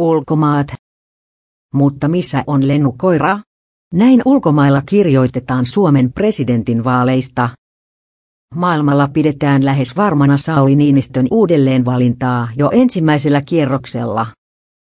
Ulkomaat. Mutta missä on lennukoira? Näin ulkomailla kirjoitetaan Suomen presidentin vaaleista. Maailmalla pidetään lähes varmana Sauli Niinistön uudelleenvalintaa jo ensimmäisellä kierroksella.